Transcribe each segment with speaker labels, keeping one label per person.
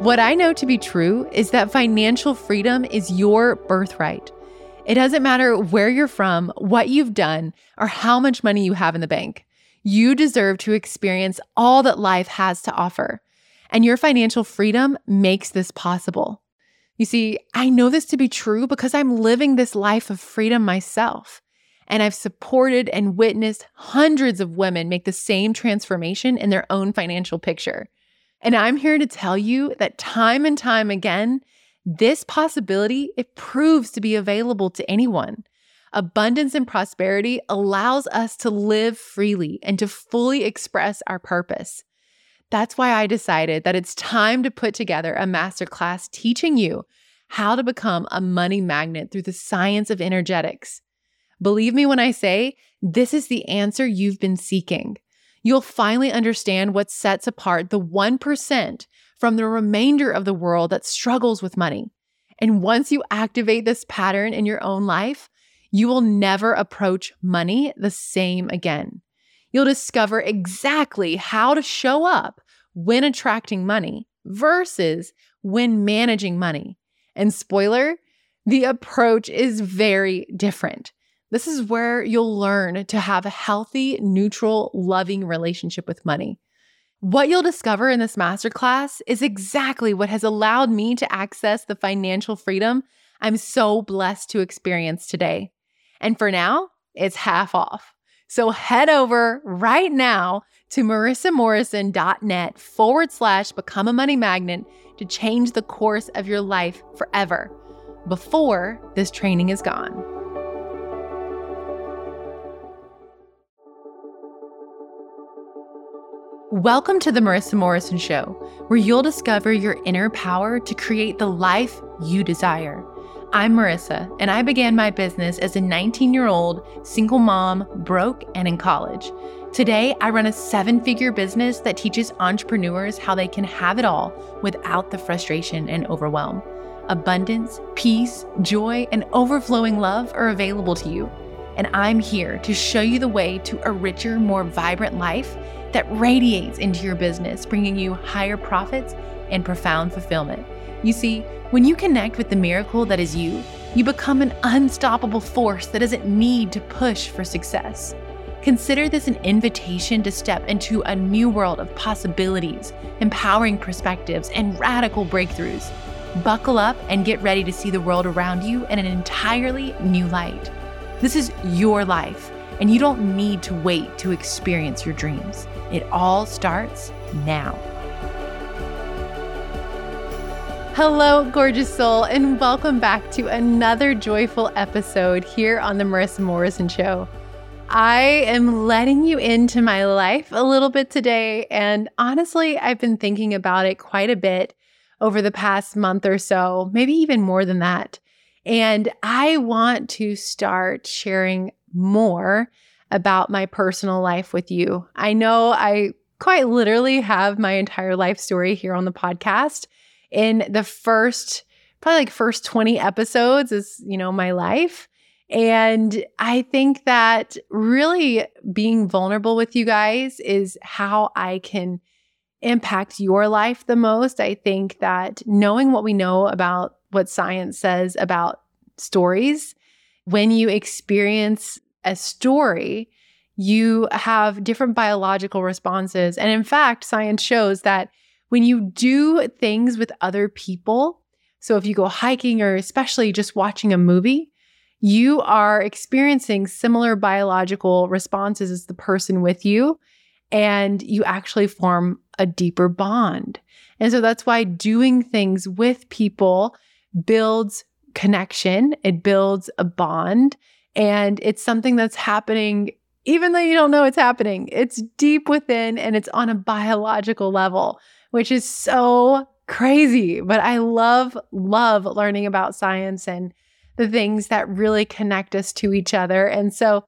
Speaker 1: What I know to be true is that financial freedom is your birthright. It doesn't matter where you're from, what you've done, or how much money you have in the bank. You deserve to experience all that life has to offer. And your financial freedom makes this possible. You see, I know this to be true because I'm living this life of freedom myself. And I've supported and witnessed hundreds of women make the same transformation in their own financial picture. And I'm here to tell you that time and time again, this possibility it proves to be available to anyone. Abundance and prosperity allows us to live freely and to fully express our purpose. That's why I decided that it's time to put together a masterclass teaching you how to become a money magnet through the science of energetics. Believe me when I say this is the answer you've been seeking you'll finally understand what sets apart the 1% from the remainder of the world that struggles with money. And once you activate this pattern in your own life, you will never approach money the same again. You'll discover exactly how to show up when attracting money versus when managing money. And spoiler, the approach is very different. This is where you'll learn to have a healthy, neutral, loving relationship with money. What you'll discover in this masterclass is exactly what has allowed me to access the financial freedom I'm so blessed to experience today. And for now, it's half off. So head over right now to marissamorrison.net forward slash become a money magnet to change the course of your life forever before this training is gone. Welcome to the Marissa Morrison Show, where you'll discover your inner power to create the life you desire. I'm Marissa, and I began my business as a 19 year old single mom, broke and in college. Today, I run a seven figure business that teaches entrepreneurs how they can have it all without the frustration and overwhelm. Abundance, peace, joy, and overflowing love are available to you. And I'm here to show you the way to a richer, more vibrant life that radiates into your business, bringing you higher profits and profound fulfillment. You see, when you connect with the miracle that is you, you become an unstoppable force that doesn't need to push for success. Consider this an invitation to step into a new world of possibilities, empowering perspectives, and radical breakthroughs. Buckle up and get ready to see the world around you in an entirely new light. This is your life, and you don't need to wait to experience your dreams. It all starts now. Hello, gorgeous soul, and welcome back to another joyful episode here on The Marissa Morrison Show. I am letting you into my life a little bit today, and honestly, I've been thinking about it quite a bit over the past month or so, maybe even more than that. And I want to start sharing more about my personal life with you. I know I quite literally have my entire life story here on the podcast. In the first, probably like first 20 episodes is, you know, my life. And I think that really being vulnerable with you guys is how I can impact your life the most. I think that knowing what we know about what science says about stories, when you experience a story, you have different biological responses. And in fact, science shows that when you do things with other people, so if you go hiking or especially just watching a movie, you are experiencing similar biological responses as the person with you, and you actually form a deeper bond. And so that's why doing things with people builds connection, it builds a bond, and it's something that's happening even though you don't know it's happening. It's deep within and it's on a biological level, which is so crazy. But I love, love learning about science and the things that really connect us to each other. And so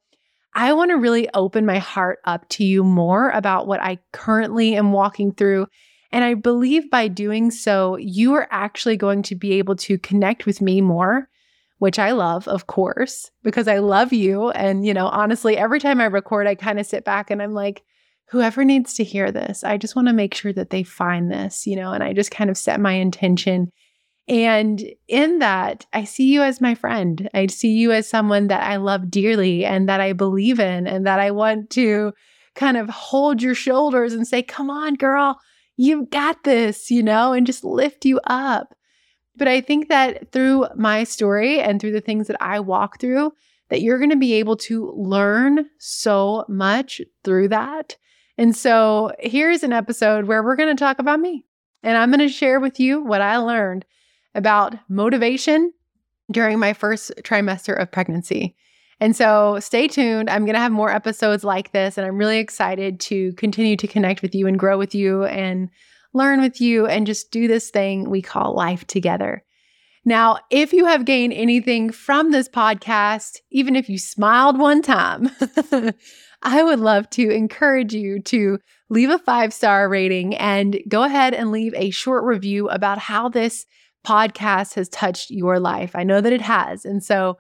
Speaker 1: I want to really open my heart up to you more about what I currently am walking through. And I believe by doing so, you are actually going to be able to connect with me more which I love, of course, because I love you. And, you know, honestly, every time I record, I kind of sit back and I'm like, whoever needs to hear this, I just want to make sure that they find this, you know, and I just kind of set my intention. And in that, I see you as my friend. I see you as someone that I love dearly and that I believe in and that I want to kind of hold your shoulders and say, come on, girl, you've got this, you know, and just lift you up. But I think that through my story and through the things that I walk through, that you're going to be able to learn so much through that. And so here's an episode where we're going to talk about me. And I'm going to share with you what I learned about motivation during my first trimester of pregnancy. And so stay tuned. I'm going to have more episodes like this, and I'm really excited to continue to connect with you and grow with you and learn with you and just do this thing we call life together. Now, if you have gained anything from this podcast, even if you smiled one time, I would love to encourage you to leave a five star rating and go ahead and leave a short review about how this podcast has touched your life. I know that it has. And so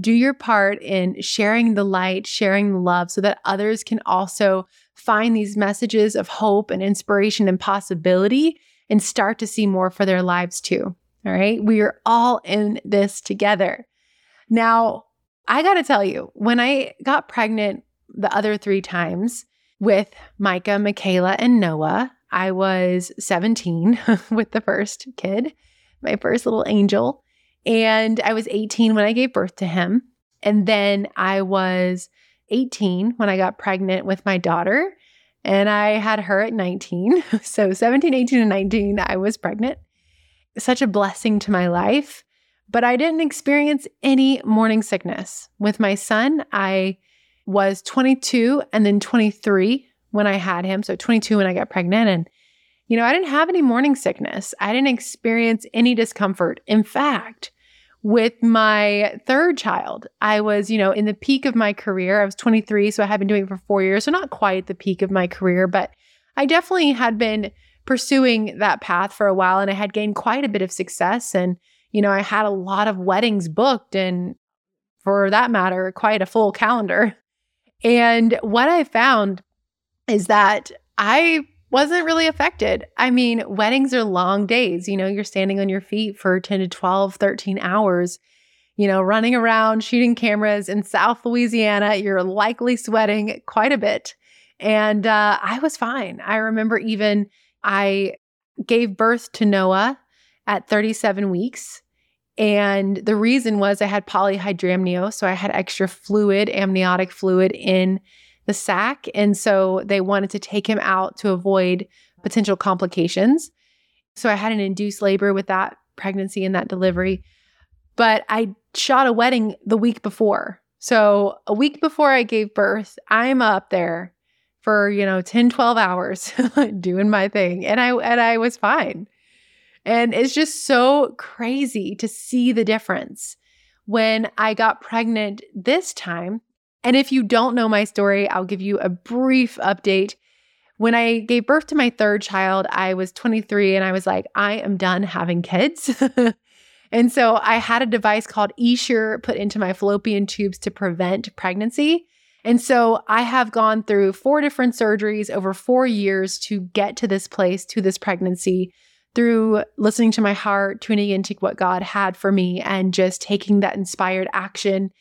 Speaker 1: do your part in sharing the light, sharing the love so that others can also find these messages of hope and inspiration and possibility and start to see more for their lives too. All right. We are all in this together. Now, I got to tell you, when I got pregnant the other three times with Micah, Michaela, and Noah, I was 17 with the first kid, my first little angel. And I was 18 when I gave birth to him. And then I was 18 when I got pregnant with my daughter. And I had her at 19. So 17, 18, and 19, I was pregnant. Such a blessing to my life. But I didn't experience any morning sickness. With my son, I was 22 and then 23 when I had him. So 22 when I got pregnant. And you know, I didn't have any morning sickness. I didn't experience any discomfort. In fact, with my third child, I was, you know, in the peak of my career. I was 23, so I had been doing it for four years. So not quite the peak of my career, but I definitely had been pursuing that path for a while and I had gained quite a bit of success. And, you know, I had a lot of weddings booked and for that matter, quite a full calendar. And what I found is that I wasn't really affected. I mean, weddings are long days. You know, you're standing on your feet for 10 to 12, 13 hours, you know, running around, shooting cameras in South Louisiana. You're likely sweating quite a bit. And uh, I was fine. I remember even I gave birth to Noah at 37 weeks. And the reason was I had polyhydramnios. So I had extra fluid, amniotic fluid in the sac. And so they wanted to take him out to avoid potential complications. So I had an induced labor with that pregnancy and that delivery. But I shot a wedding the week before. So a week before I gave birth, I'm up there for, you know, 10, 12 hours doing my thing. And I and I was fine. And it's just so crazy to see the difference when I got pregnant this time and if you don't know my story, I'll give you a brief update. When I gave birth to my third child, I was 23 and I was like, I am done having kids. and so I had a device called Essure put into my fallopian tubes to prevent pregnancy. And so I have gone through four different surgeries over four years to get to this place, to this pregnancy, through listening to my heart, tuning into what God had for me, and just taking that inspired action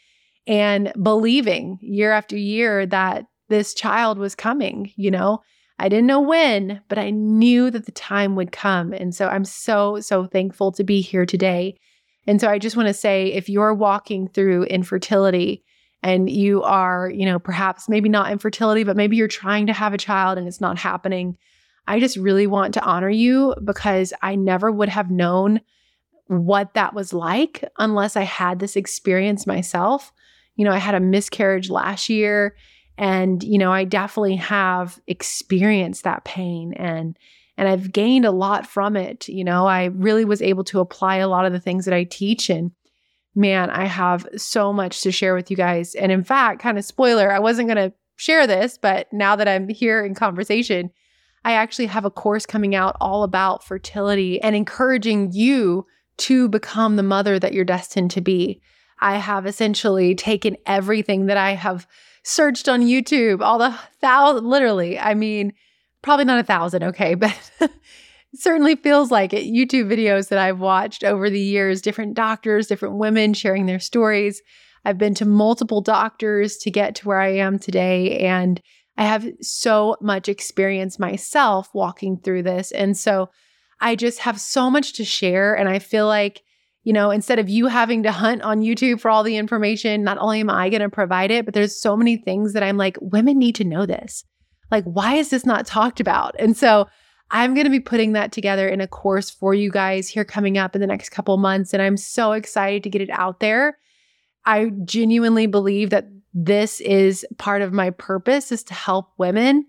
Speaker 1: and believing year after year that this child was coming, you know. I didn't know when, but I knew that the time would come. And so I'm so, so thankful to be here today. And so I just want to say if you're walking through infertility and you are, you know, perhaps maybe not infertility, but maybe you're trying to have a child and it's not happening, I just really want to honor you because I never would have known what that was like unless I had this experience myself you know, I had a miscarriage last year and you know, I definitely have experienced that pain and and I've gained a lot from it. You know, I really was able to apply a lot of the things that I teach and man, I have so much to share with you guys. And in fact, kind of spoiler, I wasn't going to share this, but now that I'm here in conversation, I actually have a course coming out all about fertility and encouraging you to become the mother that you're destined to be. I have essentially taken everything that I have searched on YouTube, all the thousand, literally, I mean, probably not a thousand, okay, but certainly feels like it. YouTube videos that I've watched over the years, different doctors, different women sharing their stories. I've been to multiple doctors to get to where I am today. And I have so much experience myself walking through this. And so I just have so much to share. And I feel like, you know, instead of you having to hunt on YouTube for all the information, not only am I going to provide it, but there's so many things that I'm like, women need to know this. Like, why is this not talked about? And so I'm going to be putting that together in a course for you guys here coming up in the next couple months. And I'm so excited to get it out there. I genuinely believe that this is part of my purpose is to help women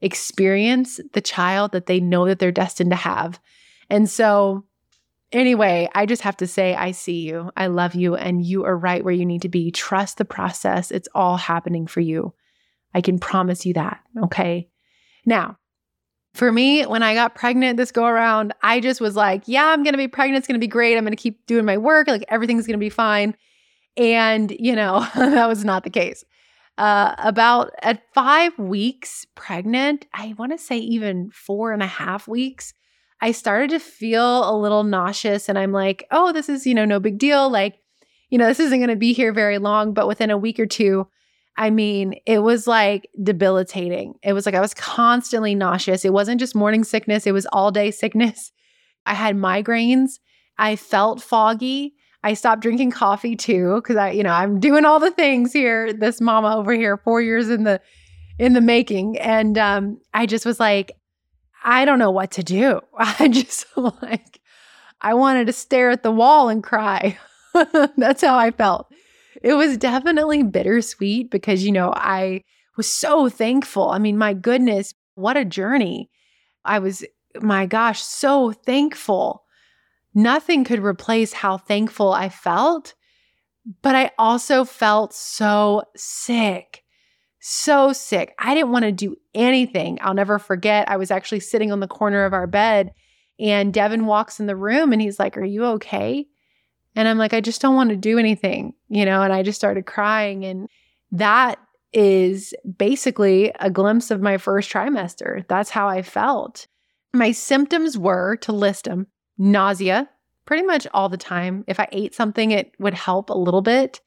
Speaker 1: experience the child that they know that they're destined to have. And so anyway, I just have to say I see you. I love you and you are right where you need to be. Trust the process. It's all happening for you. I can promise you that, okay? Now, for me, when I got pregnant this go around, I just was like, yeah, I'm going to be pregnant. It's going to be great. I'm going to keep doing my work. Like everything's going to be fine. And, you know, that was not the case. Uh, about at five weeks pregnant, I want to say even four and a half weeks, I started to feel a little nauseous. And I'm like, oh, this is, you know, no big deal. Like, you know, this isn't going to be here very long. But within a week or two, I mean, it was like debilitating. It was like I was constantly nauseous. It wasn't just morning sickness, it was all day sickness. I had migraines. I felt foggy. I stopped drinking coffee too because I, you know, I'm doing all the things here. This mama over here, four years in the in the making, and um, I just was like, I don't know what to do. I just like, I wanted to stare at the wall and cry. That's how I felt. It was definitely bittersweet because you know I was so thankful. I mean, my goodness, what a journey! I was, my gosh, so thankful nothing could replace how thankful I felt. But I also felt so sick, so sick. I didn't want to do anything. I'll never forget. I was actually sitting on the corner of our bed, and Devin walks in the room and he's like, Are you okay? And I'm like, I just don't want to do anything, you know? And I just started crying. And that is basically a glimpse of my first trimester. That's how I felt. My symptoms were to list them nausea pretty much all the time. If I ate something, it would help a little bit.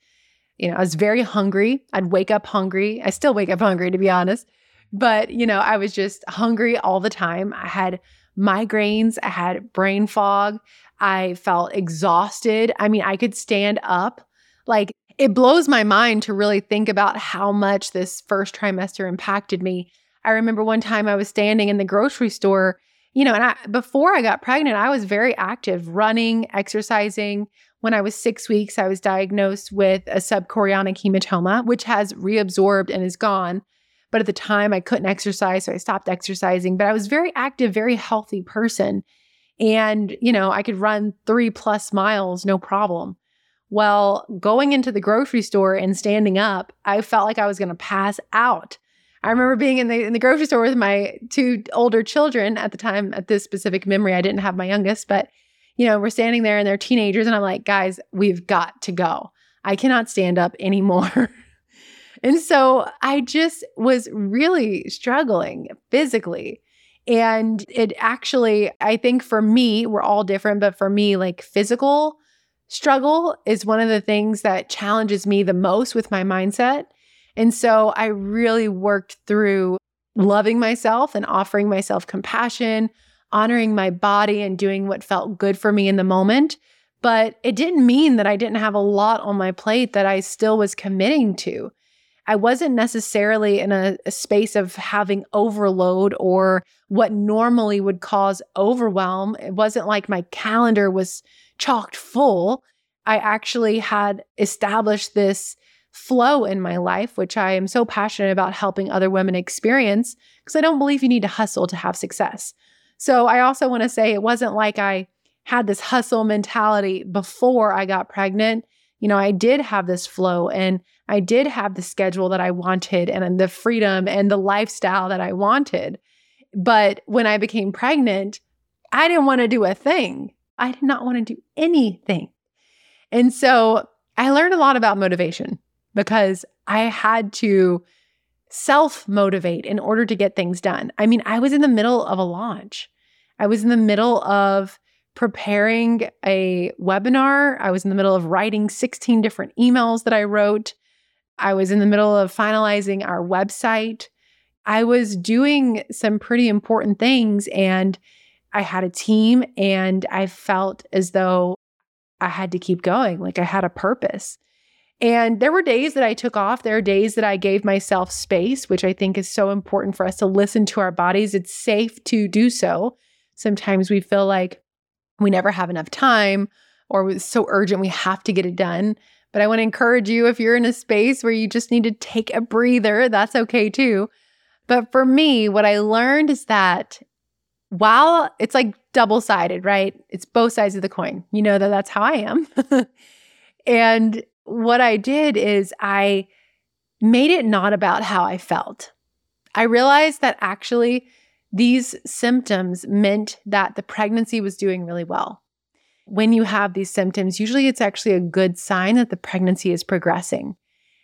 Speaker 1: You know, I was very hungry. I'd wake up hungry. I still wake up hungry, to be honest. But, you know, I was just hungry all the time. I had migraines, I had brain fog, I felt exhausted. I mean, I could stand up. Like, it blows my mind to really think about how much this first trimester impacted me. I remember one time I was standing in the grocery store you know, and I, before I got pregnant, I was very active, running, exercising. When I was six weeks, I was diagnosed with a subchorionic hematoma, which has reabsorbed and is gone. But at the time, I couldn't exercise, so I stopped exercising. But I was very active, very healthy person. And, you know, I could run three plus miles, no problem. Well, going into the grocery store and standing up, I felt like I was going to pass out. I remember being in the in the grocery store with my two older children at the time. At this specific memory, I didn't have my youngest, but you know, we're standing there and they're teenagers, and I'm like, guys, we've got to go. I cannot stand up anymore. and so I just was really struggling physically. And it actually, I think for me, we're all different, but for me, like physical struggle is one of the things that challenges me the most with my mindset and so I really worked through loving myself and offering myself compassion, honoring my body and doing what felt good for me in the moment. But it didn't mean that I didn't have a lot on my plate that I still was committing to. I wasn't necessarily in a, a, space of having overload or what normally would cause overwhelm. It wasn't like my calendar was chocked full. I actually had established this flow in my life, which I am so passionate about helping other women experience because I don't believe you need to hustle to have success. So I also want to say it wasn't like I had this hustle mentality before I got pregnant. You know, I did have this flow and I did have the schedule that I wanted and the freedom and the lifestyle that I wanted. But when I became pregnant, I didn't want to do a thing. I did not want to do anything. And so I learned a lot about motivation because I had to self motivate in order to get things done. I mean, I was in the middle of a launch, I was in the middle of preparing a webinar, I was in the middle of writing 16 different emails that I wrote. I was in the middle of finalizing our website. I was doing some pretty important things and I had a team and I felt as though I had to keep going, like I had a purpose. And there were days that I took off. There are days that I gave myself space, which I think is so important for us to listen to our bodies. It's safe to do so. Sometimes we feel like we never have enough time or it's so urgent we have to get it done. But I want to encourage you if you're in a space where you just need to take a breather, that's okay too. But for me, what I learned is that while it's like double sided, right? It's both sides of the coin. You know that that's how I am. and what I did is I made it not about how I felt. I realized that actually these symptoms meant that the pregnancy was doing really well. When you have these symptoms, usually it's actually a good sign that the pregnancy is progressing.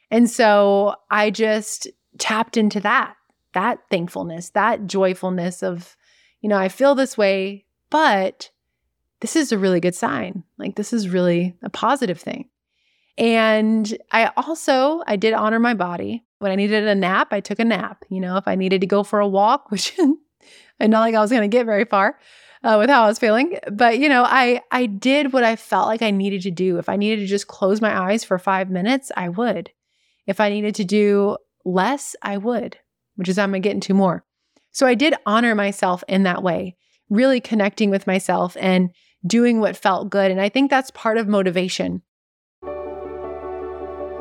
Speaker 1: And so I just tapped into that, that thankfulness, that joyfulness of, you know, I feel this way, but this is a really good sign. Like this is really a positive thing. And I also I did honor my body. When I needed a nap, I took a nap. You know, if I needed to go for a walk, which and not like I was going to get very far uh, with how I was feeling, but you know, I I did what I felt like I needed to do. If I needed to just close my eyes for 5 minutes, I would. If I needed to do less, I would, which is I'm going to get into more. So I did honor myself in that way, really connecting with myself and doing what felt good. And I think that's part of motivation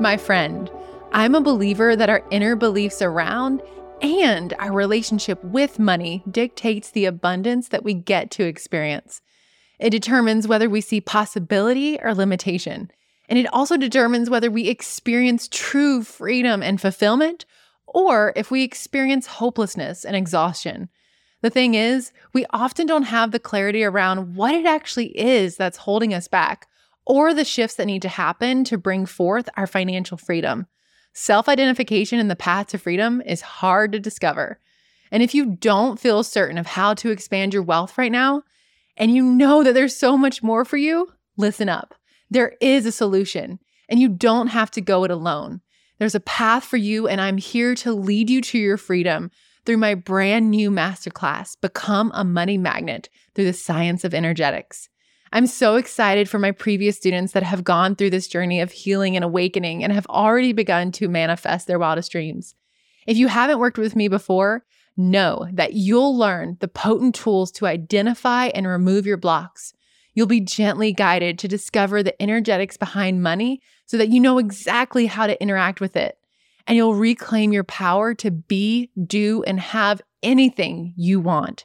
Speaker 1: my friend, I'm a believer that our inner beliefs around and our relationship with money dictates the abundance that we get to experience. It determines whether we see possibility or limitation. And it also determines whether we experience true freedom and fulfillment or if we experience hopelessness and exhaustion. The thing is, we often don't have the clarity around what it actually is that's holding us back or the shifts that need to happen to bring forth our financial freedom. Self identification in the path to freedom is hard to discover. And if you don't feel certain of how to expand your wealth right now, and you know that there's so much more for you, listen up. There is a solution, and you don't have to go it alone. There's a path for you, and I'm here to lead you to your freedom through my brand new masterclass, Become a Money Magnet through the Science of Energetics. I'm so excited for my previous students that have gone through this journey of healing and awakening and have already begun to manifest their wildest dreams. If you haven't worked with me before, know that you'll learn the potent tools to identify and remove your blocks. You'll be gently guided to discover the energetics behind money so that you know exactly how to interact with it. And you'll reclaim your power to be, do, and have anything you want.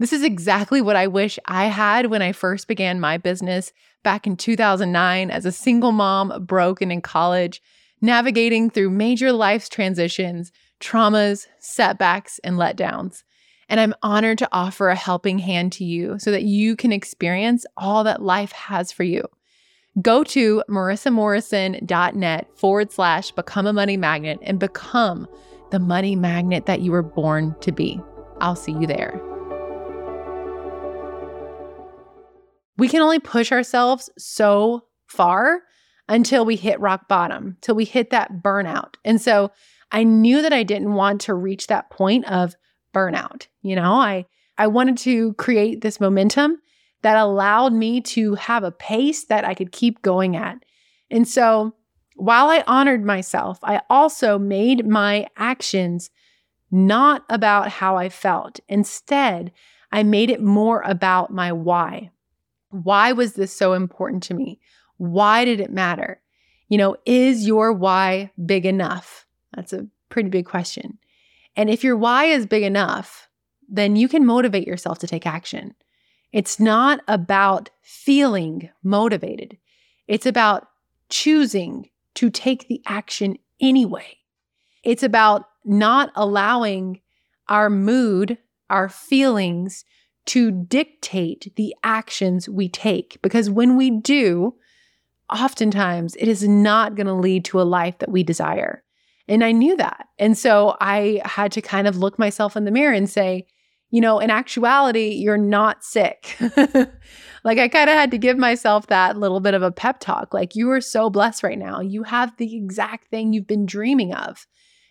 Speaker 1: This is exactly what I wish I had when I first began my business back in 2009 as a single mom, broken in college, navigating through major life's transitions, traumas, setbacks, and letdowns. And I'm honored to offer a helping hand to you so that you can experience all that life has for you. Go to marissamorrison.net forward slash become a money magnet and become the money magnet that you were born to be. I'll see you there. We can only push ourselves so far until we hit rock bottom, till we hit that burnout. And so I knew that I didn't want to reach that point of burnout. You know, I I wanted to create this momentum that allowed me to have a pace that I could keep going at. And so while I honored myself, I also made my actions not about how I felt. Instead, I made it more about my why. Why was this so important to me? Why did it matter? You know, is your why big enough? That's a pretty big question. And if your why is big enough, then you can motivate yourself to take action. It's not about feeling motivated, it's about choosing to take the action anyway. It's about not allowing our mood, our feelings to dictate the actions we take. Because when we do, oftentimes it is not going to lead to a life that we desire. And I knew that. And so I had to kind of look myself in the mirror and say, you know, in actuality, you're not sick. like I kind of had to give myself that little bit of a pep talk. Like you are so blessed right now. You have the exact thing you've been dreaming of.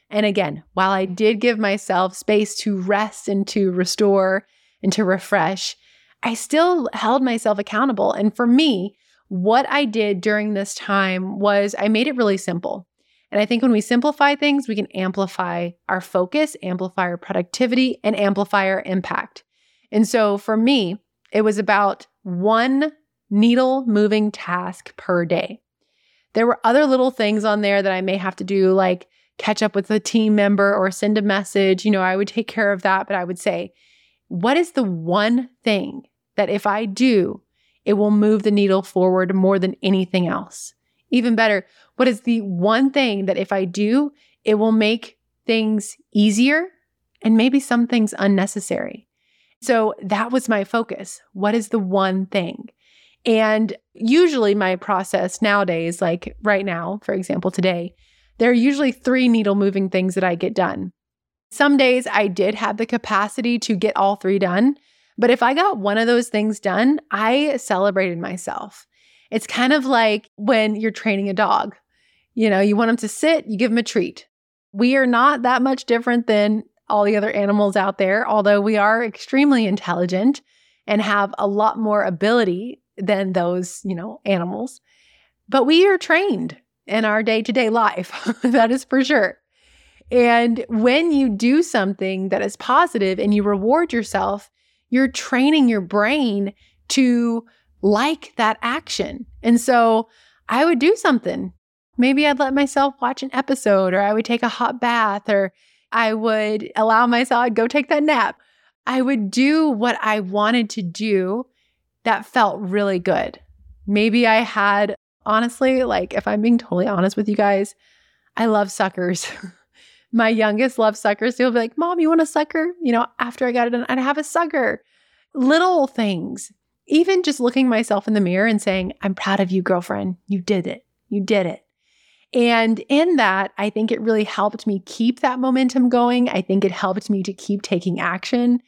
Speaker 1: And again, while I did give myself space to rest and to restore and to refresh, I still held myself accountable. And for me, what I did during this time was I made it really simple. And I think when we simplify things, we can amplify our focus, amplify our productivity, and amplify our impact. And so for me, it was about one needle moving task per day. There were other little things on there that I may have to do, like catch up with a team member or send a message. You know, I would take care of that, but I would say, what is the one thing that if I do, it will move the needle forward more than anything else? Even better, what is the one thing that if I do, it will make things easier and maybe some things unnecessary? So that was my focus. What is the one thing? And usually, my process nowadays, like right now, for example, today, there are usually three needle moving things that I get done. Some days I did have the capacity to get all three done, but if I got one of those things done, I celebrated myself. It's kind of like when you're training a dog. You know, you want them to sit, you give them a treat. We are not that much different than all the other animals out there, although we are extremely intelligent and have a lot more ability than those, you know, animals. But we are trained in our day to day life. that is for sure. And when you do something that is positive and you reward yourself, you're training your brain to like that action. And so I would do something. Maybe I'd let myself watch an episode, or I would take a hot bath, or I would allow myself, I'd go take that nap. I would do what I wanted to do that felt really good. Maybe I had, honestly, like if I'm being totally honest with you guys, I love suckers. My youngest loves suckers. He'll be like, Mom, you want a sucker? You know, after I got it done, I'd have a sucker. Little things. Even just looking myself in the mirror and saying, I'm proud of you, girlfriend. You did it. You did it. And in that, I think it really helped me keep that momentum going. I think it helped me to keep taking action.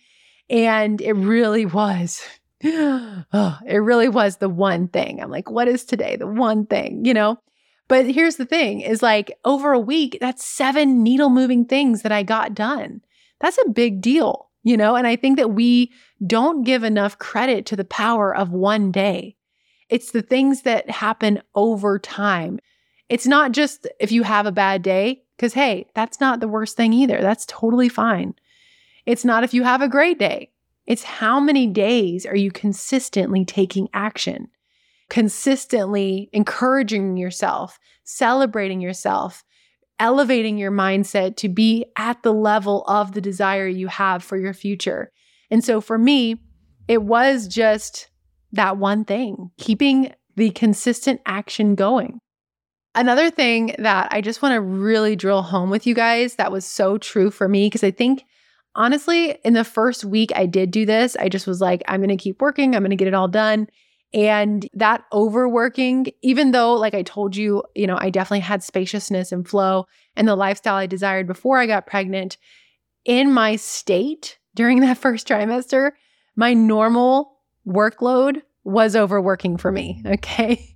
Speaker 1: And it really was, oh, it really was the one thing. I'm like, what is today? The one thing, you know? But here's the thing is like over a week, that's seven needle moving things that I got done. That's a big deal, you know? And I think that we don't give enough credit to the power of one day. It's the things that happen over time. It's not just if you have a bad day, because hey, that's not the worst thing either. That's totally fine. It's not if you have a great day. It's how many days are you consistently taking action, consistently encouraging yourself, celebrating yourself, elevating your mindset to be at the level of the desire you have for your future. And so for me, it was just that one thing, keeping the consistent action going. Another thing that I just want to really drill home with you guys that was so true for me, because I think honestly, in the first week I did do this, I just was like, I'm going to keep working, I'm going to get it all done. And that overworking, even though, like I told you, you know, I definitely had spaciousness and flow and the lifestyle I desired before I got pregnant, in my state during that first trimester, my normal workload was overworking for me. Okay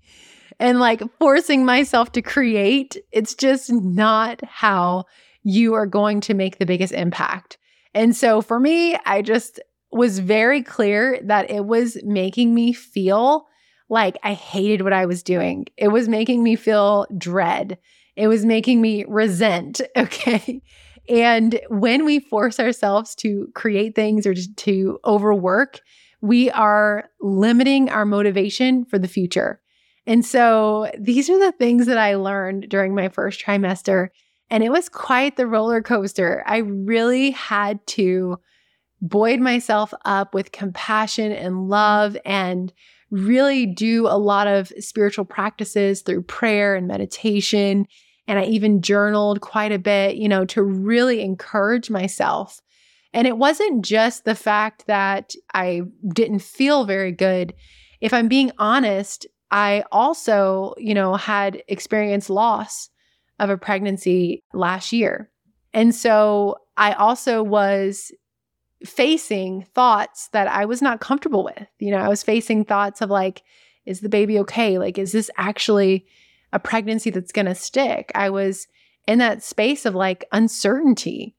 Speaker 1: and like forcing myself to create, it's just not how you are going to make the biggest impact. And so for me, I just was very clear that it was making me feel like I hated what I was doing. It was making me feel dread. It was making me resent. Okay. And when we force ourselves to create things or to overwork, we are limiting our motivation for the future. And so these are the things that I learned during my first trimester. And it was quite the roller coaster. I really had to buoy myself up with compassion and love and really do a lot of spiritual practices through prayer and meditation. And I even journaled quite a bit, you know, to really encourage myself. And it wasn't just the fact that I didn't feel very good. If I'm being honest, I also, you know, had experienced loss of a pregnancy last year. And so I also was facing thoughts that I was not comfortable with. You know, I was facing thoughts of like, is the baby okay? Like, is this actually a pregnancy that's going to stick? I was in that space of like uncertainty.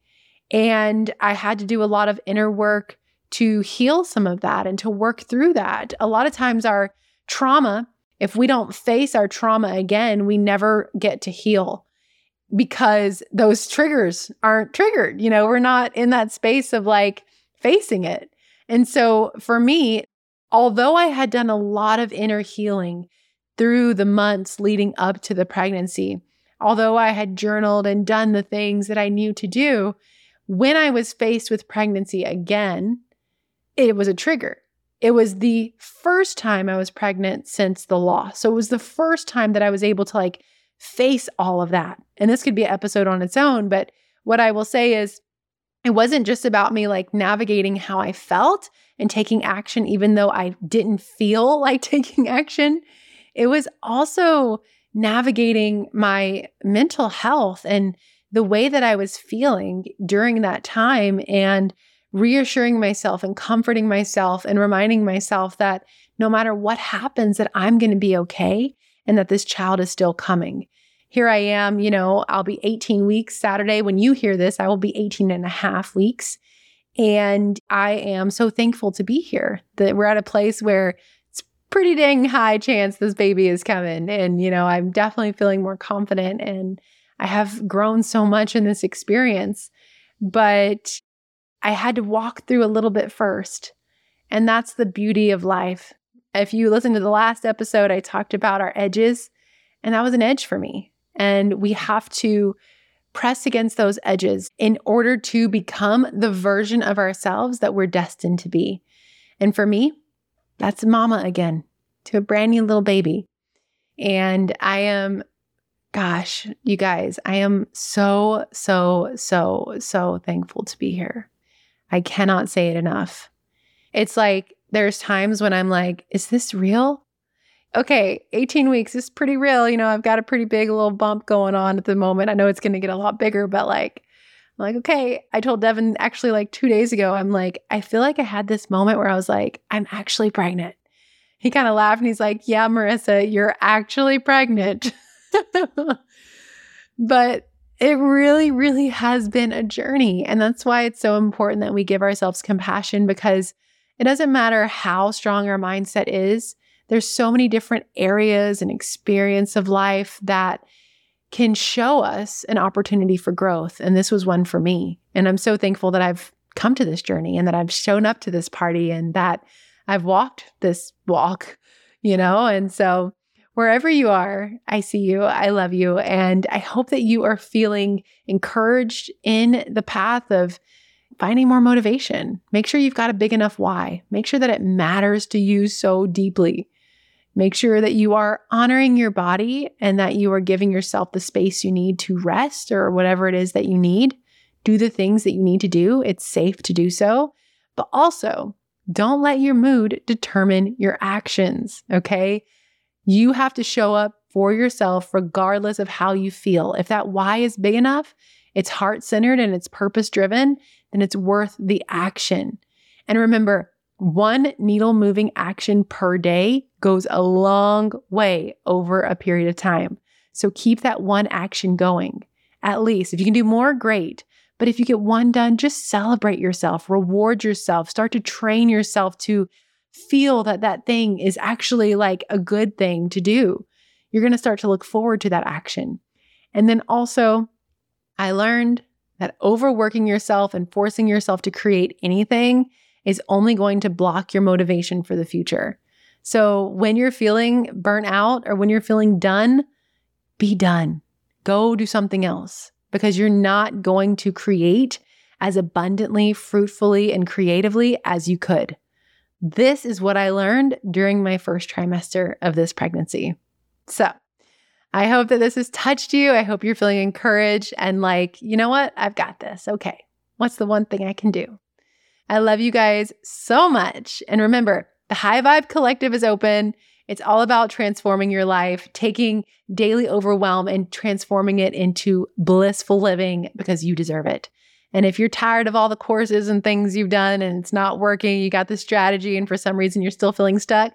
Speaker 1: And I had to do a lot of inner work to heal some of that and to work through that. A lot of times, our trauma, if we don't face our trauma again, we never get to heal because those triggers aren't triggered. You know, we're not in that space of like facing it. And so for me, although I had done a lot of inner healing through the months leading up to the pregnancy, although I had journaled and done the things that I knew to do, when I was faced with pregnancy again, it was a trigger. It was the first time I was pregnant since the loss. So it was the first time that I was able to like face all of that. And this could be an episode on its own, but what I will say is it wasn't just about me like navigating how I felt and taking action, even though I didn't feel like taking action. It was also navigating my mental health and the way that I was feeling during that time and reassuring myself and comforting myself and reminding myself that no matter what happens that I'm going to be okay and that this child is still coming. Here I am, you know, I'll be 18 weeks Saturday. When you hear this, I will be 18 and a half weeks. And I am so thankful to be here that we're at a place where it's pretty dang high chance this baby is coming. And, you know, I'm definitely feeling more confident and I have grown so much in this experience. But I had to walk through a little bit first. And that's the beauty of life. If you listen to the last episode, I talked about our edges, and that was an edge for me. And we have to press against those edges in order to become the version of ourselves that we're destined to be. And for me, that's mama again to a brand new little baby. And I am, gosh, you guys, I am so, so, so, so thankful to be here. I cannot say it enough. It's like there's times when I'm like, is this real? Okay, 18 weeks is pretty real. You know, I've got a pretty big little bump going on at the moment. I know it's going to get a lot bigger, but like, I'm like, okay. I told Devin actually like two days ago, I'm like, I feel like I had this moment where I was like, I'm actually pregnant. He kind of laughed and he's like, Yeah, Marissa, you're actually pregnant. but it really, really has been a journey. And that's why it's so important that we give ourselves compassion because it doesn't matter how strong our mindset is there's so many different areas and experience of life that can show us an opportunity for growth. And this was one for me. And I'm so thankful that I've come to this journey and that I've shown up to this party and that I've walked this walk, you know? And so wherever you are, I see you. I love you. And I hope that you are feeling encouraged in the path of finding more motivation. Make sure you've got a big enough why. Make sure that it matters to you so deeply. Make sure that you are honoring your body and that you are giving yourself the space you need to rest or whatever it is that you need. Do the things that you need to do. It's safe to do so. But also, don't let your mood determine your actions, okay? You have to show up for yourself regardless of how you feel. If that why is big enough, it's heart centered and it's purpose driven, then it's worth the action. And remember, one needle moving action per day goes a long way over a period of time. So keep that one action going. At least if you can do more, great. But if you get one done, just celebrate yourself, reward yourself, start to train yourself to feel that that thing is actually like a good thing to do. You're going to start to look forward to that action. And then also, I learned that overworking yourself and forcing yourself to create anything is only going to block your motivation for the future. So when you're feeling burnt out or when you're feeling done, be done. Go do something else because you're not going to create as abundantly, fruitfully, and creatively as you could. This is what I learned during my first trimester of this pregnancy. So, I hope that this has touched you. I hope you're feeling encouraged and like, you know what? I've got this. Okay. What's the one thing I can do? I love you guys so much. And remember, the High Vibe Collective is open. It's all about transforming your life, taking daily overwhelm and transforming it into blissful living because you deserve it. And if you're tired of all the courses and things you've done and it's not working, you got the strategy, and for some reason you're still feeling stuck,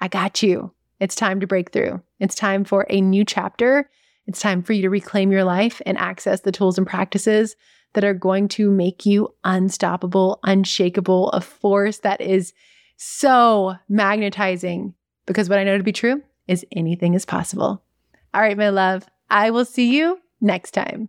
Speaker 1: I got you. It's time to break through. It's time for a new chapter. It's time for you to reclaim your life and access the tools and practices that are going to make you unstoppable, unshakable, a force that is so magnetizing. Because what I know to be true is anything is possible. All right, my love, I will see you next time.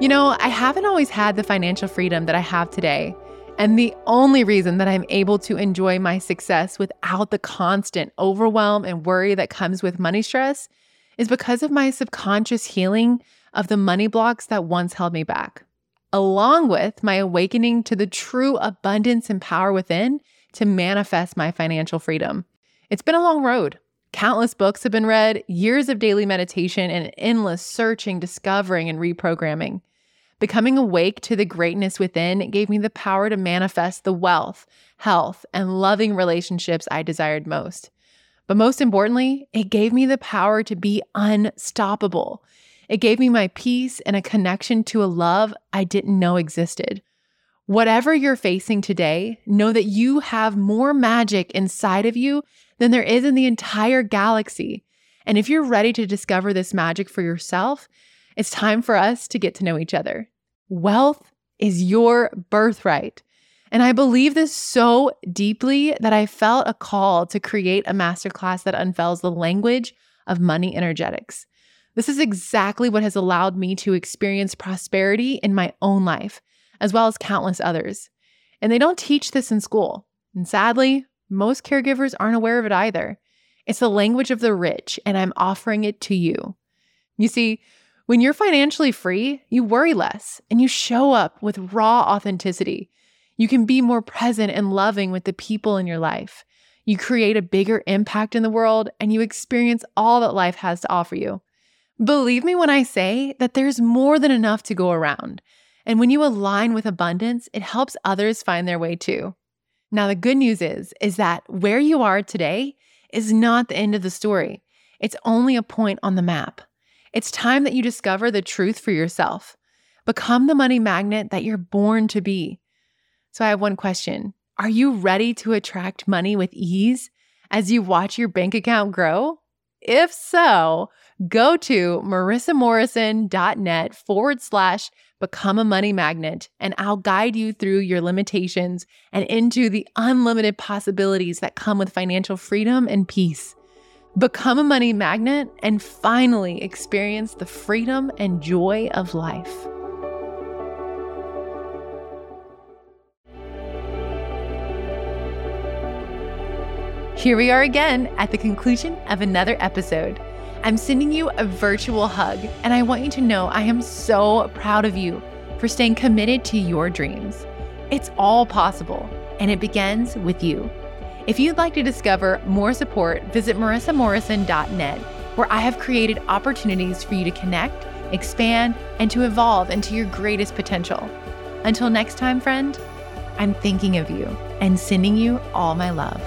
Speaker 1: You know, I haven't always had the financial freedom that I have today. And the only reason that I'm able to enjoy my success without the constant overwhelm and worry that comes with money stress is because of my subconscious healing of the money blocks that once held me back, along with my awakening to the true abundance and power within to manifest my financial freedom. It's been a long road. Countless books have been read, years of daily meditation, and endless searching, discovering, and reprogramming. Becoming awake to the greatness within gave me the power to manifest the wealth, health, and loving relationships I desired most. But most importantly, it gave me the power to be unstoppable. It gave me my peace and a connection to a love I didn't know existed. Whatever you're facing today, know that you have more magic inside of you than there is in the entire galaxy. And if you're ready to discover this magic for yourself, it's time for us to get to know each other. Wealth is your birthright. And I believe this so deeply that I felt a call to create a masterclass that unveils the language of money energetics. This is exactly what has allowed me to experience prosperity in my own life, as well as countless others. And they don't teach this in school. And sadly, most caregivers aren't aware of it either. It's the language of the rich, and I'm offering it to you. You see, when you're financially free, you worry less and you show up with raw authenticity. You can be more present and loving with the people in your life. You create a bigger impact in the world and you experience all that life has to offer you. Believe me when I say that there's more than enough to go around. And when you align with abundance, it helps others find their way too. Now, the good news is, is that where you are today is not the end of the story. It's only a point on the map. It's time that you discover the truth for yourself. Become the money magnet that you're born to be. So, I have one question Are you ready to attract money with ease as you watch your bank account grow? If so, go to marissamorrison.net forward slash become a money magnet, and I'll guide you through your limitations and into the unlimited possibilities that come with financial freedom and peace. Become a money magnet and finally experience the freedom and joy of life. Here we are again at the conclusion of another episode. I'm sending you a virtual hug, and I want you to know I am so proud of you for staying committed to your dreams. It's all possible, and it begins with you. If you'd like to discover more support, visit marissamorrison.net, where I have created opportunities for you to connect, expand, and to evolve into your greatest potential. Until next time, friend, I'm thinking of you and sending you all my love.